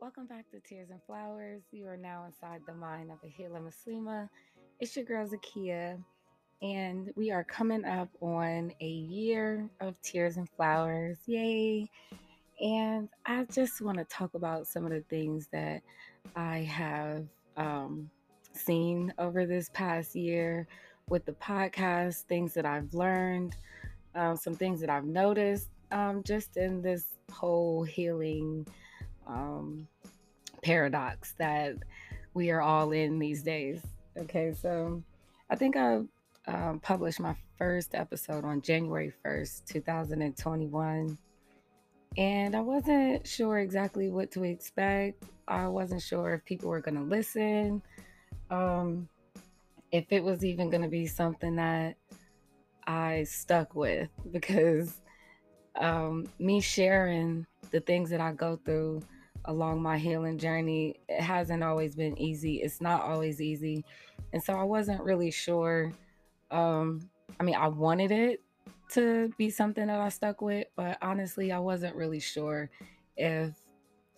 Welcome back to Tears and Flowers. You are now inside the mind of a Hila Muslima. It's your girl Zakia, and we are coming up on a year of Tears and Flowers. Yay! And I just want to talk about some of the things that I have um, seen over this past year with the podcast, things that I've learned, um, some things that I've noticed um, just in this whole healing um, paradox that we are all in these days. Okay, so I think I um, published my first episode on January 1st, 2021. And I wasn't sure exactly what to expect. I wasn't sure if people were going to listen, um, if it was even going to be something that I stuck with, because um, me sharing the things that I go through along my healing journey, it hasn't always been easy. It's not always easy. And so I wasn't really sure. Um, I mean, I wanted it to be something that I stuck with, but honestly, I wasn't really sure if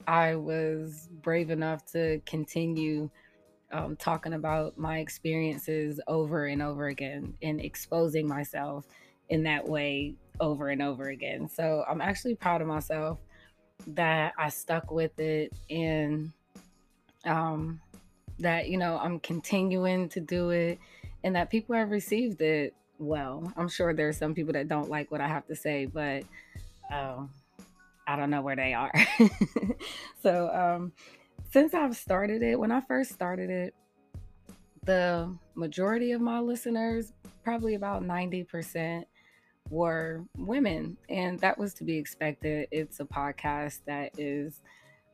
I was brave enough to continue um, talking about my experiences over and over again and exposing myself in that way over and over again. So I'm actually proud of myself that I stuck with it and um, that, you know, I'm continuing to do it and that people have received it well. I'm sure there's some people that don't like what I have to say, but um, I don't know where they are. so, um, since I've started it, when I first started it, the majority of my listeners, probably about 90%, were women, and that was to be expected. It's a podcast that is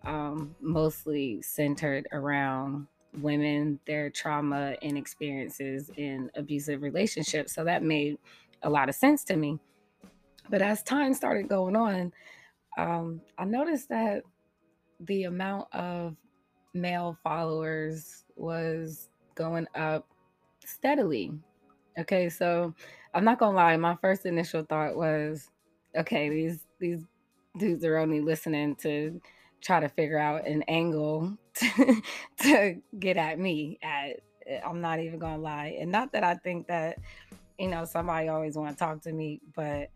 um, mostly centered around women, their trauma and experiences in abusive relationships. So that made a lot of sense to me. But as time started going on, um, I noticed that the amount of male followers was going up steadily. Okay, so I'm not gonna lie, my first initial thought was, okay, these these dudes are only listening to try to figure out an angle to, to get at me at eh, I'm not even gonna lie. And not that I think that, you know, somebody always want to talk to me, but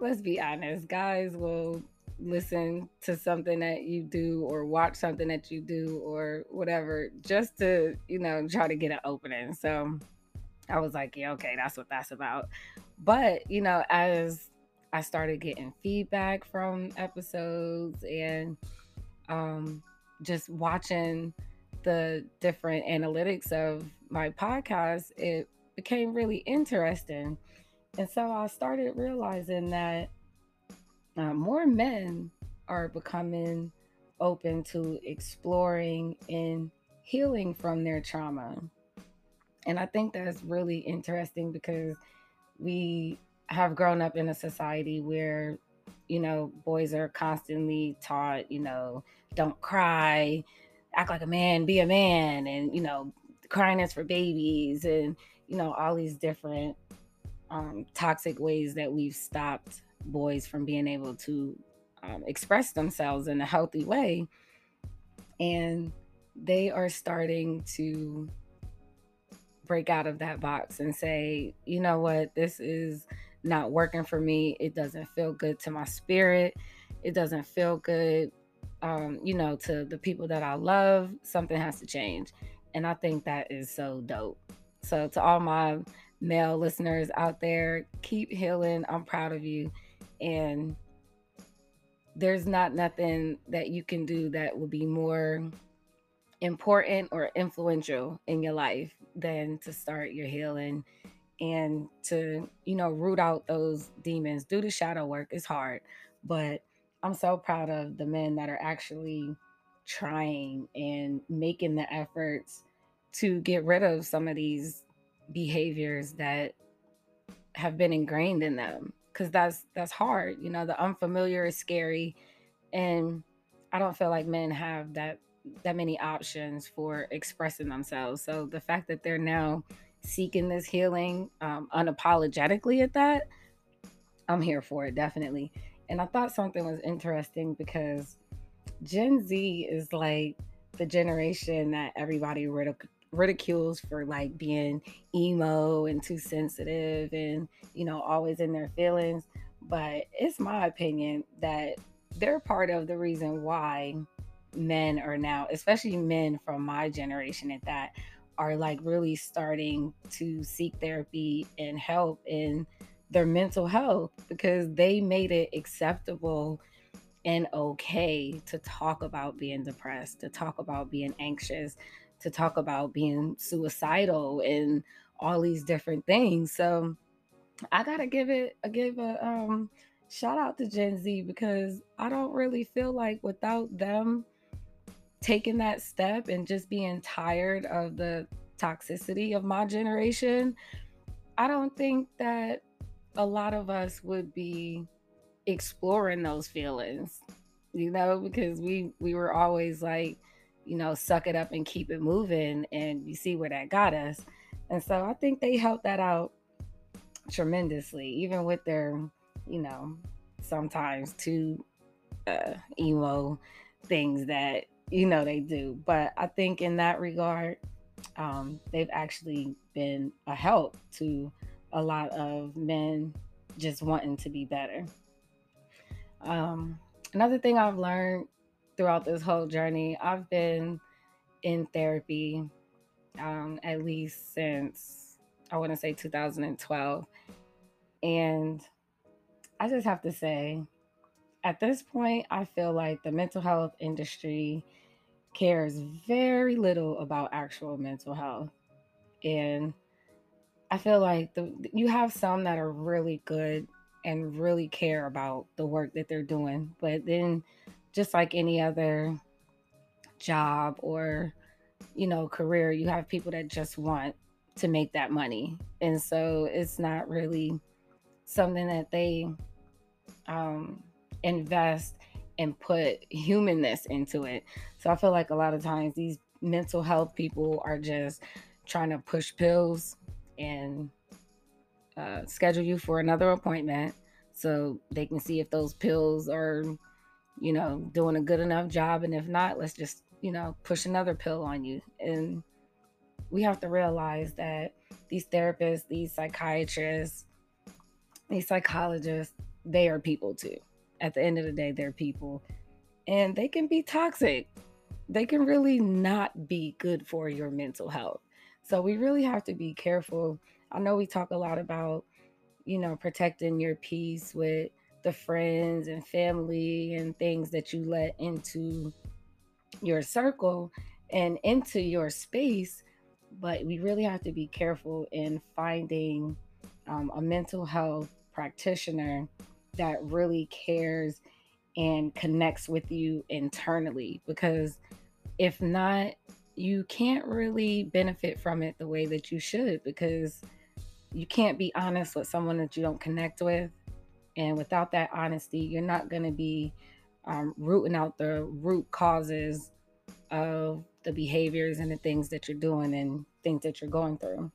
let's be honest, guys will listen to something that you do or watch something that you do or whatever just to, you know, try to get an opening. So I was like, yeah, okay, that's what that's about. But, you know, as I started getting feedback from episodes and um, just watching the different analytics of my podcast, it became really interesting. And so I started realizing that uh, more men are becoming open to exploring and healing from their trauma. And I think that's really interesting because we have grown up in a society where, you know, boys are constantly taught, you know, don't cry, act like a man, be a man, and, you know, crying is for babies, and, you know, all these different um, toxic ways that we've stopped boys from being able to um, express themselves in a healthy way. And they are starting to break out of that box and say, you know what, this is not working for me. It doesn't feel good to my spirit. It doesn't feel good, um, you know, to the people that I love. Something has to change. And I think that is so dope. So, to all my male listeners out there, keep healing. I'm proud of you. And there's not nothing that you can do that will be more important or influential in your life than to start your healing and to you know root out those demons. Do the shadow work it's hard but i'm so proud of the men that are actually trying and making the efforts to get rid of some of these behaviors that have been ingrained in them because that's that's hard. You know the unfamiliar is scary and i don't feel like men have that that many options for expressing themselves. So the fact that they're now seeking this healing um, unapologetically at that, I'm here for it definitely. And I thought something was interesting because Gen Z is like the generation that everybody ridic- ridicules for like being emo and too sensitive and you know always in their feelings but it's my opinion that they're part of the reason why men are now especially men from my generation at that are like really starting to seek therapy and help in their mental health because they made it acceptable and okay to talk about being depressed, to talk about being anxious, to talk about being suicidal and all these different things. So I gotta give it a give a um shout out to Gen Z because I don't really feel like without them taking that step and just being tired of the toxicity of my generation, I don't think that a lot of us would be exploring those feelings, you know, because we we were always like, you know, suck it up and keep it moving and you see where that got us. And so I think they helped that out tremendously, even with their, you know, sometimes too uh, emo things that you know they do. But I think in that regard, um, they've actually been a help to a lot of men just wanting to be better. Um, another thing I've learned throughout this whole journey, I've been in therapy um, at least since I want to say 2012. And I just have to say, at this point, I feel like the mental health industry cares very little about actual mental health. And I feel like the you have some that are really good and really care about the work that they're doing, but then just like any other job or you know career, you have people that just want to make that money. And so it's not really something that they um invest and put humanness into it. So I feel like a lot of times these mental health people are just trying to push pills and uh, schedule you for another appointment so they can see if those pills are, you know, doing a good enough job. And if not, let's just, you know, push another pill on you. And we have to realize that these therapists, these psychiatrists, these psychologists, they are people too. At the end of the day, they're people and they can be toxic. They can really not be good for your mental health. So we really have to be careful. I know we talk a lot about, you know, protecting your peace with the friends and family and things that you let into your circle and into your space. But we really have to be careful in finding um, a mental health practitioner that really cares and connects with you internally because if not you can't really benefit from it the way that you should because you can't be honest with someone that you don't connect with. And without that honesty, you're not going to be um, rooting out the root causes of the behaviors and the things that you're doing and things that you're going through.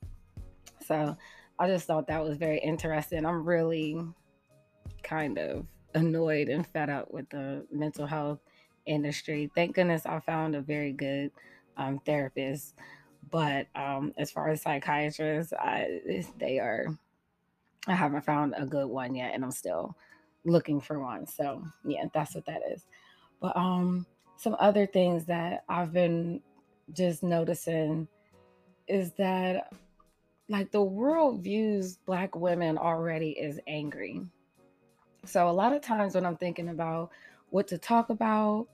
So I just thought that was very interesting. I'm really kind of annoyed and fed up with the mental health industry. Thank goodness I found a very good um, therapists. But um, as far as psychiatrists, I, they are, I haven't found a good one yet, and I'm still looking for one. So yeah, that's what that is. But um, some other things that I've been just noticing is that like the world views black women already as angry. So a lot of times when I'm thinking about what to talk about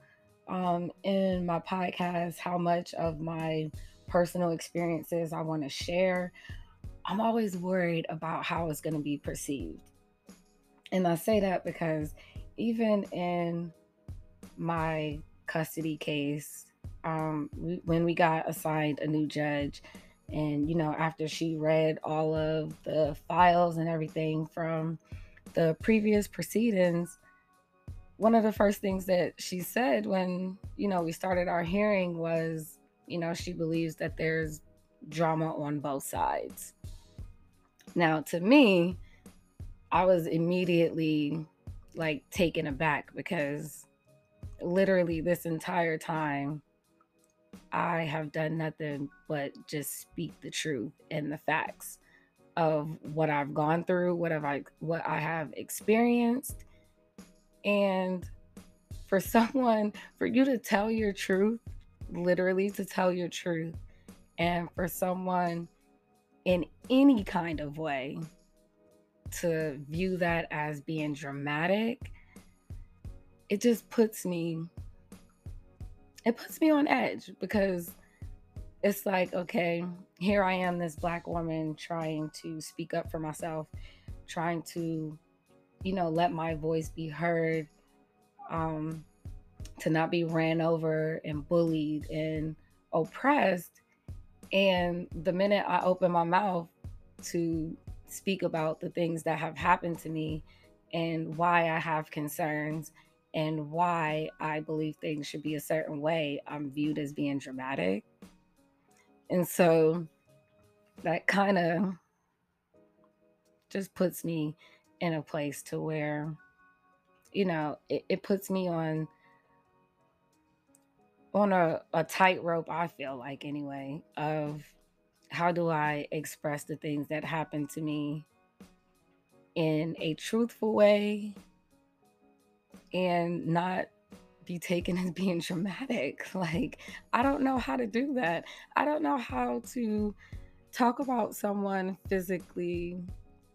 um, in my podcast how much of my personal experiences I want to share, I'm always worried about how it's going to be perceived. And I say that because even in my custody case, um, we, when we got assigned a new judge, and you know, after she read all of the files and everything from the previous proceedings, one of the first things that she said when you know we started our hearing was you know she believes that there's drama on both sides. Now to me i was immediately like taken aback because literally this entire time, I have done nothing but just speak the truth and the facts of what I've gone through, what have I what I have experienced. And for someone, for you to tell your truth, literally to tell your truth, and for someone in any kind of way to view that as being dramatic, it just puts me it puts me on edge because it's like, okay, here I am, this black woman trying to speak up for myself, trying to, you know, let my voice be heard, um, to not be ran over and bullied and oppressed. And the minute I open my mouth to speak about the things that have happened to me and why I have concerns and why I believe things should be a certain way, I'm viewed as being dramatic. And so that kind of just puts me in a place to where, you know, it, it puts me on on a, a tightrope, I feel like anyway, of how do I express the things that happen to me in a truthful way and not be taken as being dramatic. Like, I don't know how to do that. I don't know how to talk about someone physically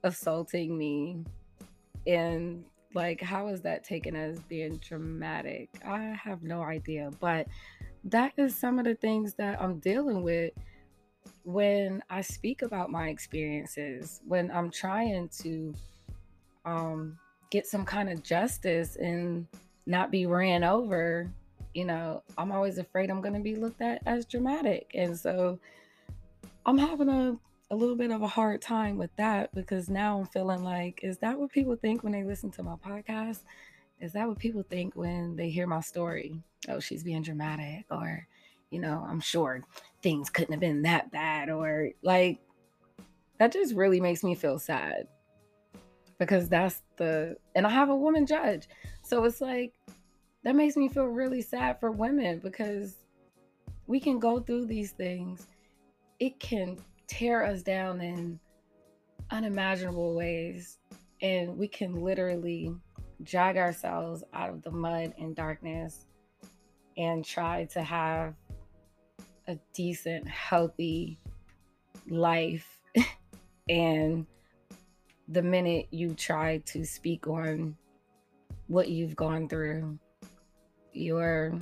assaulting me and like how is that taken as being dramatic i have no idea but that is some of the things that i'm dealing with when I speak about my experiences, when I'm trying to um, get some kind of justice and not be ran over, you know, I'm always afraid I'm going to be looked at as dramatic. And so I'm having a, a little bit of a hard time with that because now I'm feeling like, is that what people think when they listen to my podcast? Is that what people think when they hear my story? Oh, she's being dramatic, or you know, I'm sure things couldn't have been that bad or like that just really makes me feel sad because that's the and I have a woman judge. So it's like that makes me feel really sad for women because we can go through these things. It can tear us down in unimaginable ways and we can literally drag ourselves out of the mud and darkness and try to have a decent, healthy life. and the minute you try to speak on what you've gone through, you're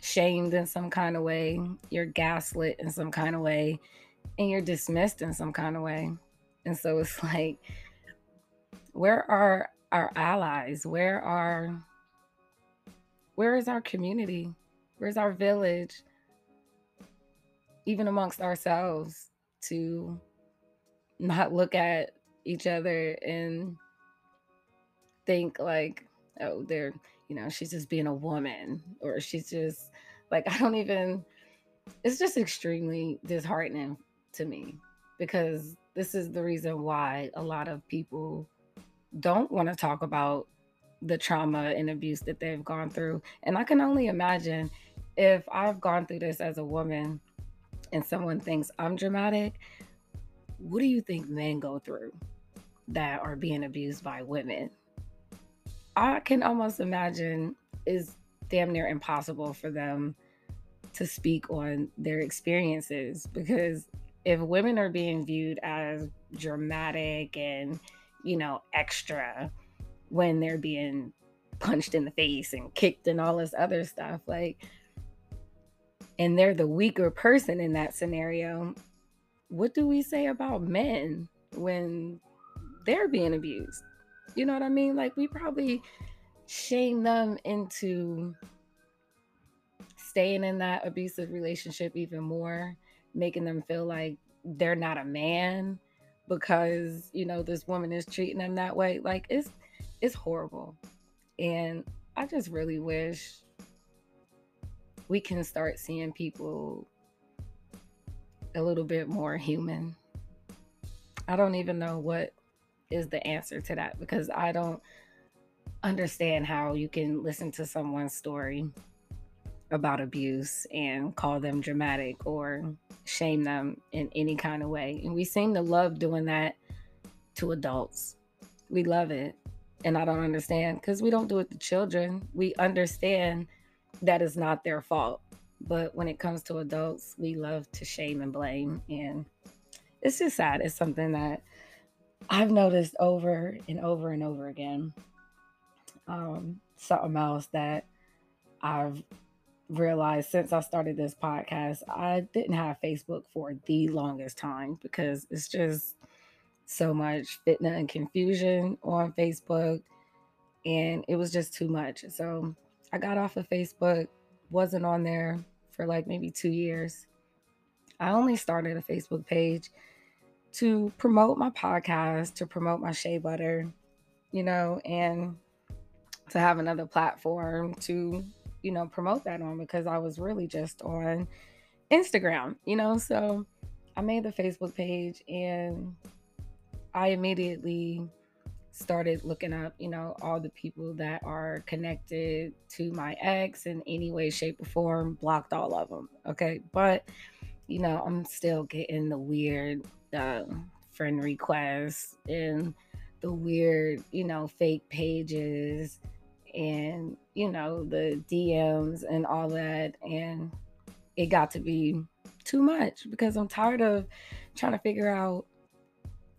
shamed in some kind of way, you're gaslit in some kind of way, and you're dismissed in some kind of way. And so it's like, where are our allies? Where are where is our community? Where's our village? even amongst ourselves to not look at each other and think like oh they're you know she's just being a woman or she's just like i don't even it's just extremely disheartening to me because this is the reason why a lot of people don't want to talk about the trauma and abuse that they've gone through and i can only imagine if i've gone through this as a woman and someone thinks I'm dramatic, what do you think men go through that are being abused by women? I can almost imagine is damn near impossible for them to speak on their experiences because if women are being viewed as dramatic and you know extra when they're being punched in the face and kicked and all this other stuff like and they're the weaker person in that scenario, what do we say about men when they're being abused? You know what I mean? Like, we probably shame them into staying in that abusive relationship even more, making them feel like they're not a man because, you know, this woman is treating them that way. Like, it's it's horrible. And I just really wish we can start seeing people a little bit more human. I don't even know what is the answer to that because I don't understand how you can listen to someone's story about abuse and call them dramatic or shame them in any kind of way. And we seem to love doing that to adults. We love it. And I don't understand because we don't do it to children. We understand that is not their fault. But when it comes to adults, we love to shame and blame. And it's just sad. It's something that I've noticed over and over and over again. Um, something else that I've realized since I started this podcast, I didn't have Facebook for the longest time because it's just so much fitna and confusion on Facebook and it was just too much. So I got off of Facebook, wasn't on there for like maybe two years. I only started a Facebook page to promote my podcast, to promote my shea butter, you know, and to have another platform to you know, promote that on because I was really just on Instagram, you know. So I made the Facebook page and I immediately started looking up, you know, all the people that are connected to my ex in any way, shape, or form, blocked all of them. Okay. But, you know, I'm still getting the weird uh, friend requests and the weird, you know, fake pages and you know the DMs and all that and it got to be too much because I'm tired of trying to figure out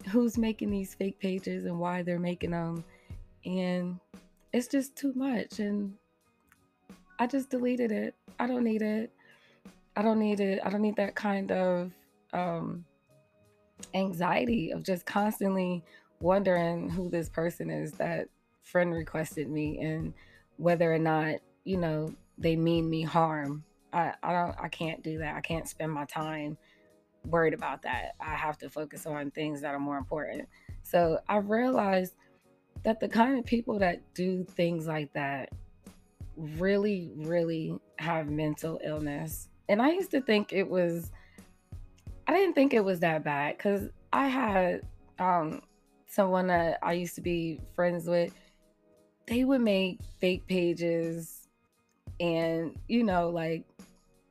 who's making these fake pages and why they're making them and it's just too much and I just deleted it. I don't need it. I don't need it. I don't need that kind of um anxiety of just constantly wondering who this person is that friend requested me and whether or not you know they mean me harm. I i don't i can't do that. I can't spend my time worried about that. I have to focus on things that are more important. So i realized that the kind of people that do things like that really really have mental illness. And i used to think it was i didn't think it was that bad because i had um someone that i used to be friends with they would make fake pages and you know like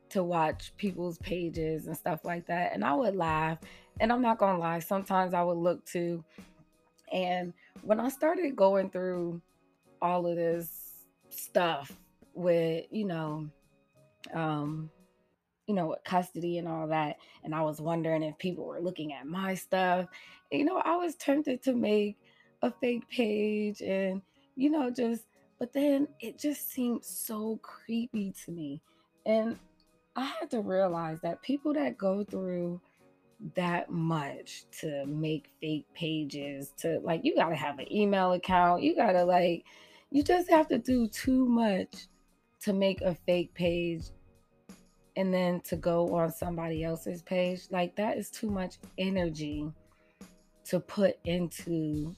to watch people's pages and stuff like that and i would laugh and i'm not gonna lie sometimes i would look too and when i started going through all of this stuff with you know um you know with custody and all that and i was wondering if people were looking at my stuff you know i was tempted to make a fake page and you know, just, but then it just seemed so creepy to me. And I had to realize that people that go through that much to make fake pages, to like, you got to have an email account, you got to like, you just have to do too much to make a fake page and then to go on somebody else's page. Like, that is too much energy to put into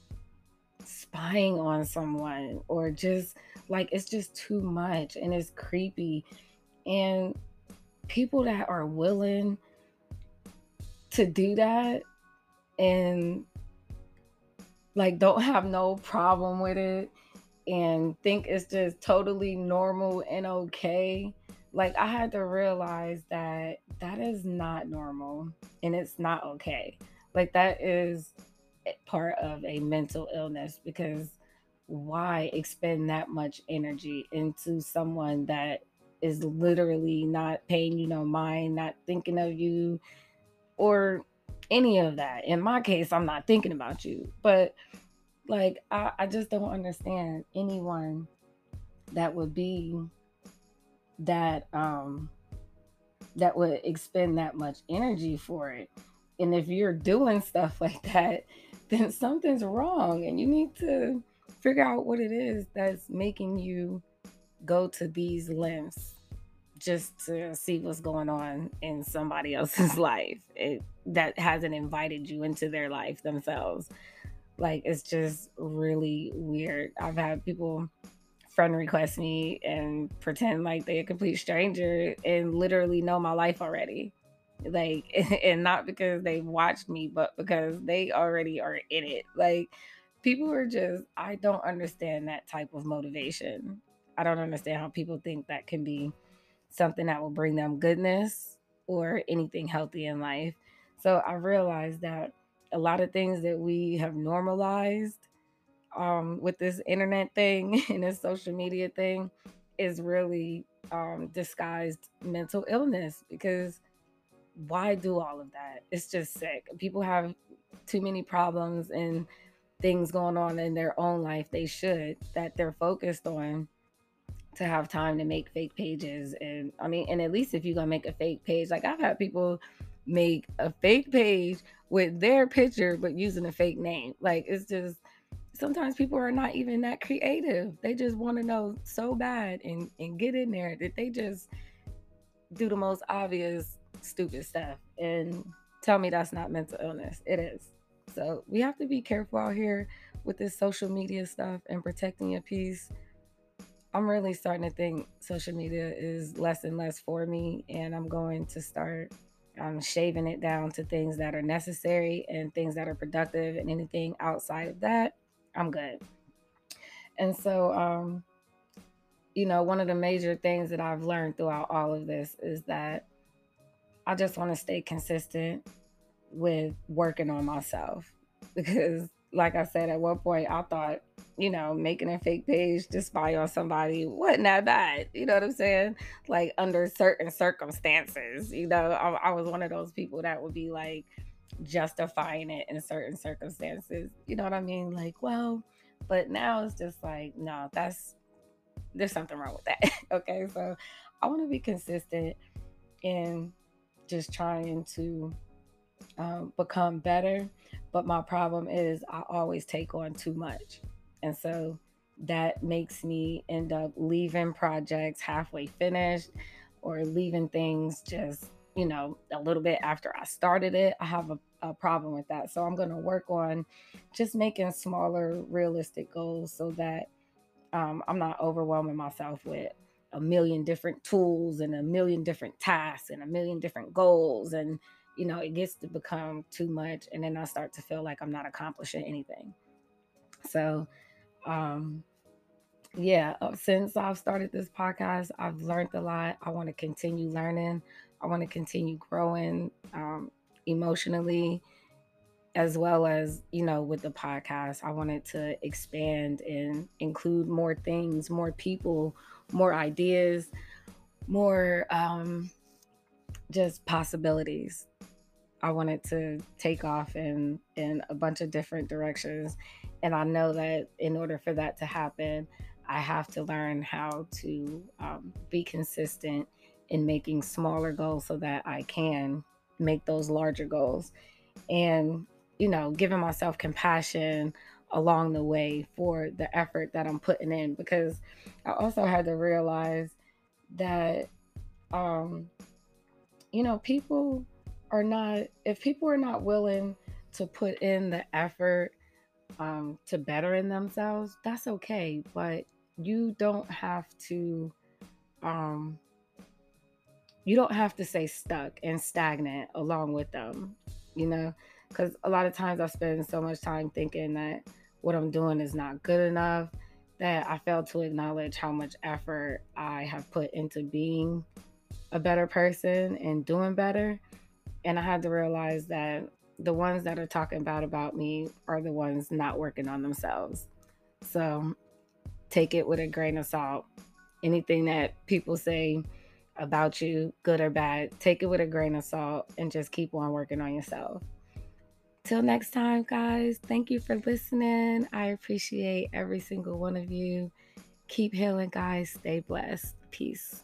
spying on someone or just like it's just too much and it's creepy. And people that are willing to do that and like don't have no problem with it and think it's just totally normal and okay like i had to realize that that is not normal and it's not okay like that is part of a mental illness because why expend that much energy into someone that is literally not paying you no mind, not thinking of you, or any of that. In my case, I'm not thinking about you, but like I, I just don't understand anyone that would be that um that would expend that much energy for it. And if you're doing stuff like that, then something's wrong and you need to figure out what it is that's making you go to these lengths just to see what's going on in somebody else's life. It, that hasn't invited you into their life themselves. Like it's just really weird. I've had people friend request me and pretend like they're a complete stranger and literally know my life already like and not because they watched me but because they already are in it like people are just, I don't understand that type of motivation. I don't understand how people think that can be something that will bring them goodness or anything healthy in life. So I realized that a lot of things that we have normalized um, with this internet thing and this social media thing is really um, disguised mental illness because why do all of that? It's just sick. People have too many problems and things going on in their own life they should that they're focused on to have time to make fake pages and i mean and at least if you're gonna make a fake page like i've had people make a fake page with their picture but using a fake name like it's just sometimes people are not even that creative. They just want to know so bad and, and get in there that they just do the most obvious stupid stuff and tell me that's not mental illness. It is. So we have to be careful out here with this social media stuff and protecting your peace. I'm really starting to think social media is less and less for me, and I'm going to start um, shaving it down to things that are necessary and things that are productive, and anything outside of that I'm good. And so, um, you know, one of the major things that I've learned throughout all of this is that I just want to stay consistent with working on myself because, like I said, at one point I thought, you know, making a fake page to spy on somebody wasn't that bad. You know what I'm saying? Like under certain circumstances, you know, I, I was one of those people that would be like, justifying it in certain circumstances. You know what I mean? Like, well, but now it's just like, no, that's there's something wrong with that. okay, so I want to be consistent in just trying to um, become better. But my problem is I always take on too much, and so that makes me end up leaving projects halfway finished or leaving things just you know, a little bit after I started it. I have a, a problem with that. So I'm going to work on just making smaller, realistic goals so that um, I'm not overwhelming myself with a million different tools and a million different tasks and a million different goals. And, you know, it gets to become too much. And then I start to feel like I'm not accomplishing anything. So, um, yeah, since I've started this podcast, I've learned a lot. I want to continue learning. I want to continue growing um, emotionally as well as you know with the podcast i wanted to expand and include more things more people more ideas more um just possibilities. I wanted to take off in in a bunch of different directions and i know that in order for that to happen i have to learn how to um, be consistent in making smaller goals so that I can make those larger goals. And you know giving myself compassion along the way for the effort that I'm putting in because I also had to realize that um you know people are not if people are not willing to put in the effort um to better in themselves that's okay. But you don't have to um you don't have to say stuck and stagnant along with them, you know, because a lot of times I spend so much time thinking that what I'm doing is not good enough that I fail to acknowledge how much effort I have put into being a better person and doing better. And I had to realize that the ones that are talking bad about me are the ones not working on themselves. So take it with a grain of salt. Anything that people say, about you, good or bad. Take it with a grain of salt and just keep on working on yourself. Till next time, guys, thank you for listening. I appreciate every single one of you. Keep healing, guys. Stay blessed. Peace.